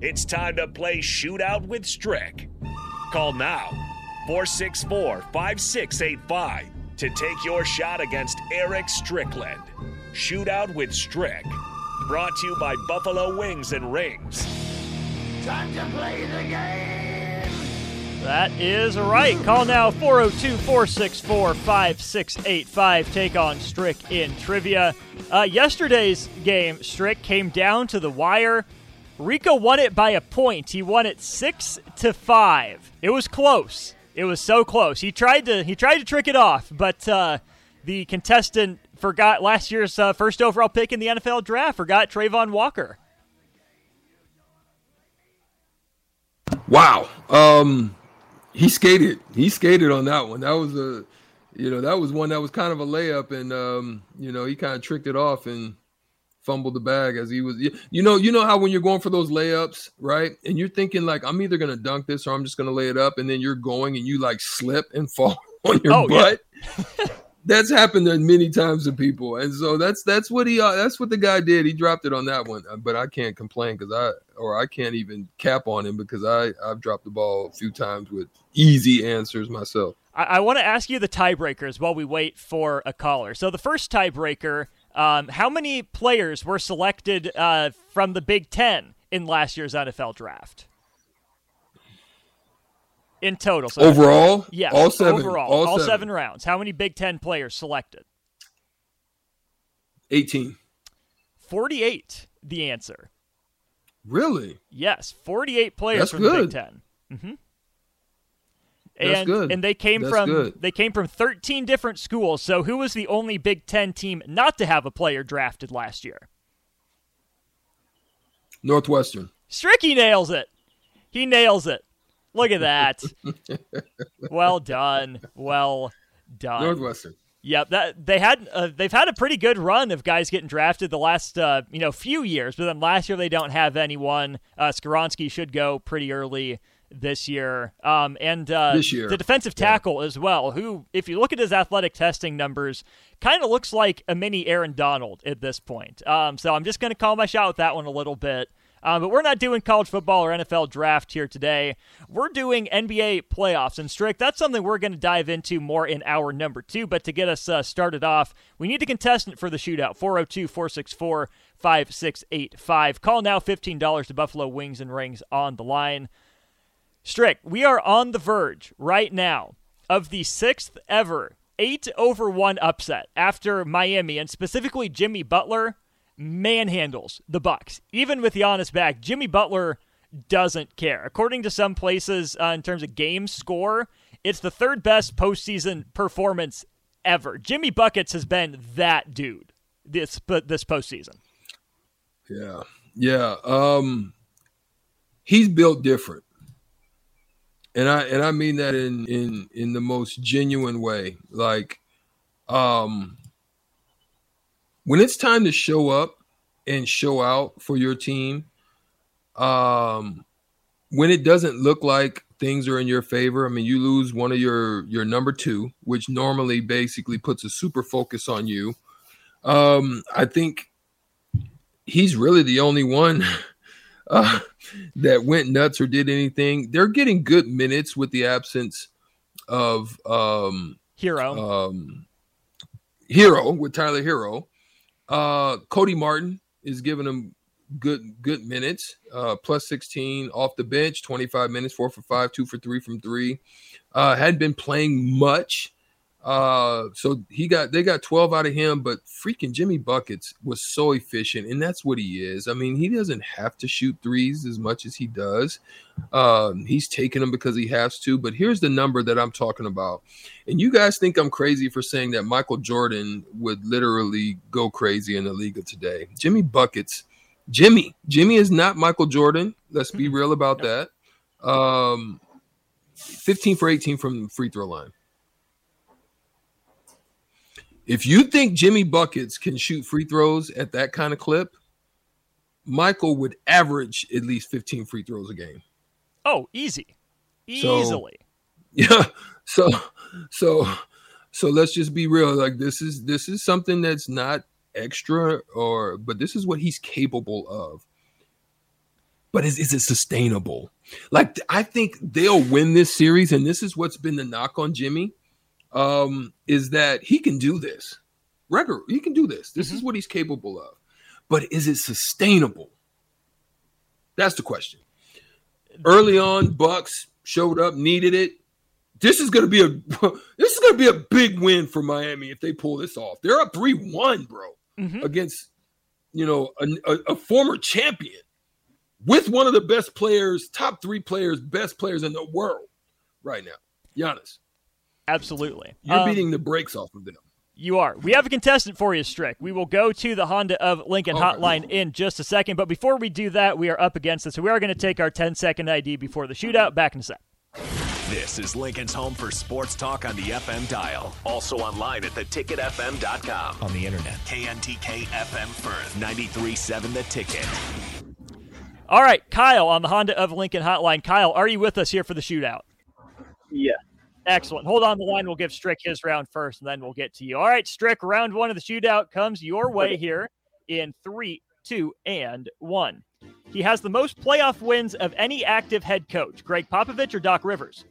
It's time to play Shootout with Strick. Call now 464 5685 to take your shot against Eric Strickland. Shootout with Strick. Brought to you by Buffalo Wings and Rings. Time to play the game! That is right. Call now 402 464 5685. Take on Strick in trivia. Uh, yesterday's game, Strick, came down to the wire. Rico won it by a point. He won it six to five. It was close. It was so close. He tried to he tried to trick it off, but uh, the contestant forgot last year's uh, first overall pick in the NFL draft. Forgot Travon Walker. Wow. Um, he skated. He skated on that one. That was a, you know, that was one that was kind of a layup, and um, you know, he kind of tricked it off and fumbled the bag as he was. You know, you know how when you're going for those layups, right? And you're thinking like, I'm either gonna dunk this or I'm just gonna lay it up, and then you're going and you like slip and fall on your Oh, yeah. butt. that's happened to many times to people, and so that's that's what he uh, that's what the guy did. He dropped it on that one, Uh, but I can't complain because I or I can't even cap on him because I I've dropped the ball a few times with easy answers myself. I, I want to ask you the tiebreakers while we wait for a caller. So the first tiebreaker: um, How many players were selected uh, from the Big Ten in last year's NFL draft? In total, so Overall, yeah, all seven, overall, all, seven. seven. rounds. How many Big Ten players selected? 18. Forty-eight. The answer. Really? Yes, forty-eight players That's from the Big good. Ten. That's and good. and they came That's from good. they came from 13 different schools. So who was the only Big 10 team not to have a player drafted last year? Northwestern. Stricky nails it. He nails it. Look at that. well done. Well done. Northwestern. Yep, that they had uh, they've had a pretty good run of guys getting drafted the last uh, you know few years, but then last year they don't have anyone. Uh, Skoronski should go pretty early this year, um, and uh, This year. the defensive tackle as well. Who, if you look at his athletic testing numbers, kind of looks like a mini Aaron Donald at this point. Um, so I'm just going to call my shot with that one a little bit. Um, but we're not doing college football or NFL draft here today. We're doing NBA playoffs. And Strick, that's something we're going to dive into more in hour number two. But to get us uh, started off, we need a contestant for the shootout 402 464 5685. Call now $15 to Buffalo Wings and Rings on the line. Strick, we are on the verge right now of the sixth ever eight over one upset after Miami and specifically Jimmy Butler manhandles the Bucks. Even with Giannis back, Jimmy Butler doesn't care. According to some places, uh, in terms of game score, it's the third best postseason performance ever. Jimmy buckets has been that dude this this postseason. Yeah. Yeah. Um he's built different. And I and I mean that in in in the most genuine way. Like um when it's time to show up and show out for your team, um when it doesn't look like things are in your favor, I mean you lose one of your your number 2, which normally basically puts a super focus on you. Um I think he's really the only one uh, that went nuts or did anything. They're getting good minutes with the absence of um, Herro. um, Herro with Tyler Herro. Uh, Cody Martin is giving them good good minutes. Uh, plus 16 off the bench, 25 minutes, four for five, two for three from three. Uh, hadn't been playing much. Uh, so he got they got 12 out of him, but freaking Jimmy Buckets was so efficient, and that's what he is. I mean, he doesn't have to shoot threes as much as he does. Um, he's taking them because he has to. But here's the number that I'm talking about. And you guys think I'm crazy for saying that Michael Jordan would literally go crazy in the league of today. Jimmy Buckets, Jimmy, Jimmy is not Michael Jordan. Let's be real about that. Um, 15 for 18 from the free throw line. If you think Jimmy Buckets can shoot free throws at that kind of clip, Michael would average at least 15 free throws a game. Oh, easy. So- Easily. Yeah. So so so let's just be real. Like this is this is something that's not extra or but this is what he's capable of. but is, is it sustainable? Like I think they'll win this series, and this is what's been the knock on Jimmy, um, is that he can do this. Record, he can do this. This mm-hmm. is what he's capable of. But is it sustainable? That's the question. Early on, Bucks showed up, needed it. This is going to be a this is going to be a big win for Miami if they pull this off. They're up three one, bro, mm-hmm. against you know a, a, a former champion with one of the best players, top three players, best players in the world right now, Giannis. Absolutely. You're um, beating the brakes off of them. You are. We have a contestant for you, Strick. We will go to the Honda of Lincoln oh, hotline in just a second. But before we do that, we are up against it. So we are going to take our 10 second ID before the shootout. Back in a sec. This is Lincoln's home for sports talk on the FM dial. Also online at theticketfm.com. On the internet. KNTK FM Firth, 93.7 The Ticket. All right, Kyle on the Honda of Lincoln hotline. Kyle, are you with us here for the shootout? Yeah. Excellent. Hold on the line. We'll give Strick his round first, and then we'll get to you. All right, Strick, round one of the shootout comes your way here in three, two, and one. He has the most playoff wins of any active head coach, Gregg Popovich or Doc Rivers?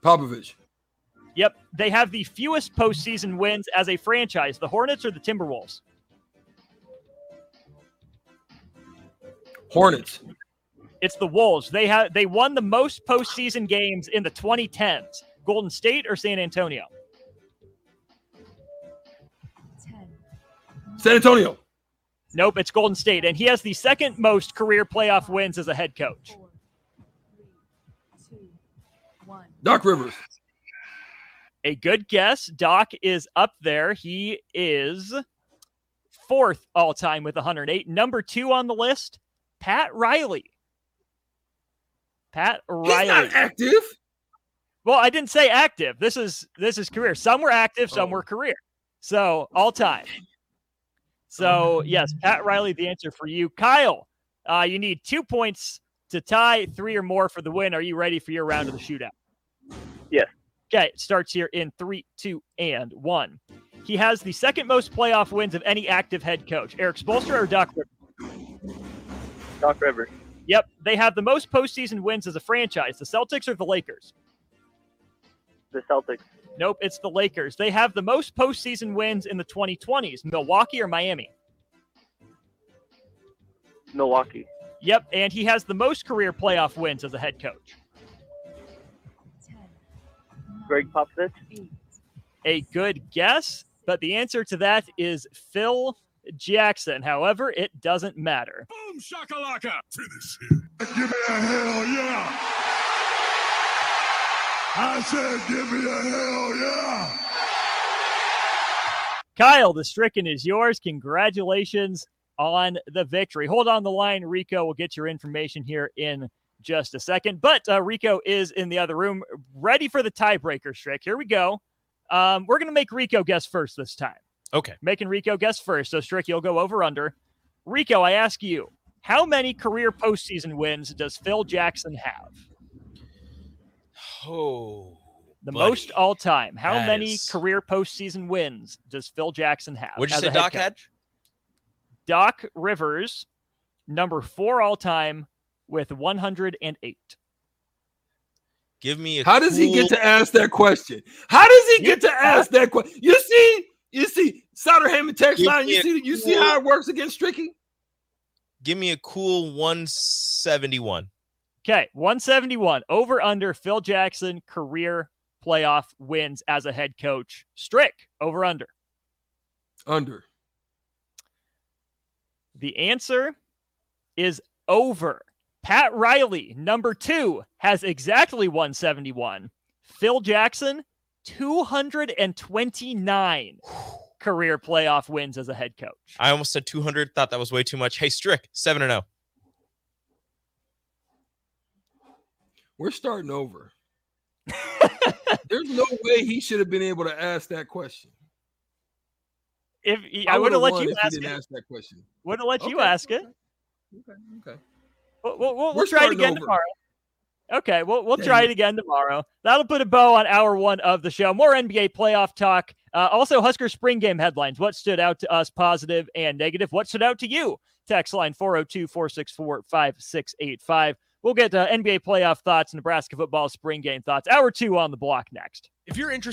Popovich. Yep. They have the fewest postseason wins as a franchise, the Hornets or the Timberwolves? Hornets. It's the Wolves. They have they won the most postseason games in the 2010s. Golden State or San Antonio? San Antonio. Nope, it's Golden State, and he has the second most career playoff wins as a head coach. Doc Rivers. A good guess. Doc is up there. He is fourth all time with 108. Number two on the list, Pat Riley. Pat Riley. He's not active. Well, I didn't say active. This is this is career. Some were active, some oh. were career. So all time. So yes, Pat Riley, the answer for you. Kyle, uh, you need two points to tie, three or more for the win. Are you ready for your round of the shootout? Yes. Okay, it starts here in three, two, and one. He has the second most playoff wins of any active head coach. Erik Spoelstra or Doc Rivers? Doc Rivers. Yep, they have the most postseason wins as a franchise. The Celtics or the Lakers? The Celtics. Nope, it's the Lakers. They have the most postseason wins in the 2020s. Milwaukee or Miami? Milwaukee. Yep, and he has the most career playoff wins as a head coach. Gregg Popovich. A good guess, but the answer to that is Phil Jackson. However, it doesn't matter. Boom shakalaka! Finish him. Give me a hell yeah! I said, give me a hell yeah! Kyle, the stricken is yours. Congratulations on the victory. Hold on the line, Rico. We'll get your information here in just a second. But uh, Rico is in the other room, ready for the tiebreaker, Strick. Here we go. Um, we're going to make Rico guess first this time. Okay. Making Rico guess first. So, Strick, you'll go over under. Rico, I ask you, how many career postseason wins does Phil Jackson have? Oh, the buddy. most all time. How that many is... career postseason wins does Phil Jackson have? What'd you say, Doc had? Doc Rivers, number four all time with 108. Give me How cool... does he get to ask that question? How does he get to ask that question? You see, you see, Souderham text Give line. You see, you see how it works against Stricky. Give me a cool 171. Okay, 171 over under Phil Jackson career playoff wins as a head coach. Strick over under. Under. The answer is over. Pat Riley, number two, has exactly 171. Phil Jackson, 229 career playoff wins as a head coach. I almost said 200, thought that was way too much. Hey, Strick, 7 and 0. We're starting over. There's no way he should have been able to ask that question. If he, I, I would have let you ask, ask, that question. Wouldn't let okay, you ask okay. it. Okay. Okay. We'll, we'll, we'll try it again over. tomorrow. Okay, we'll we'll try it again tomorrow. That'll put a bow on hour one of the show. More NBA playoff talk. Uh, also, Husker spring game headlines. What stood out to us, positive and negative? What stood out to you Text line 402 464 5685. We'll get uh, NBA playoff thoughts, Nebraska football spring game thoughts. Hour two on the block next. If you're interested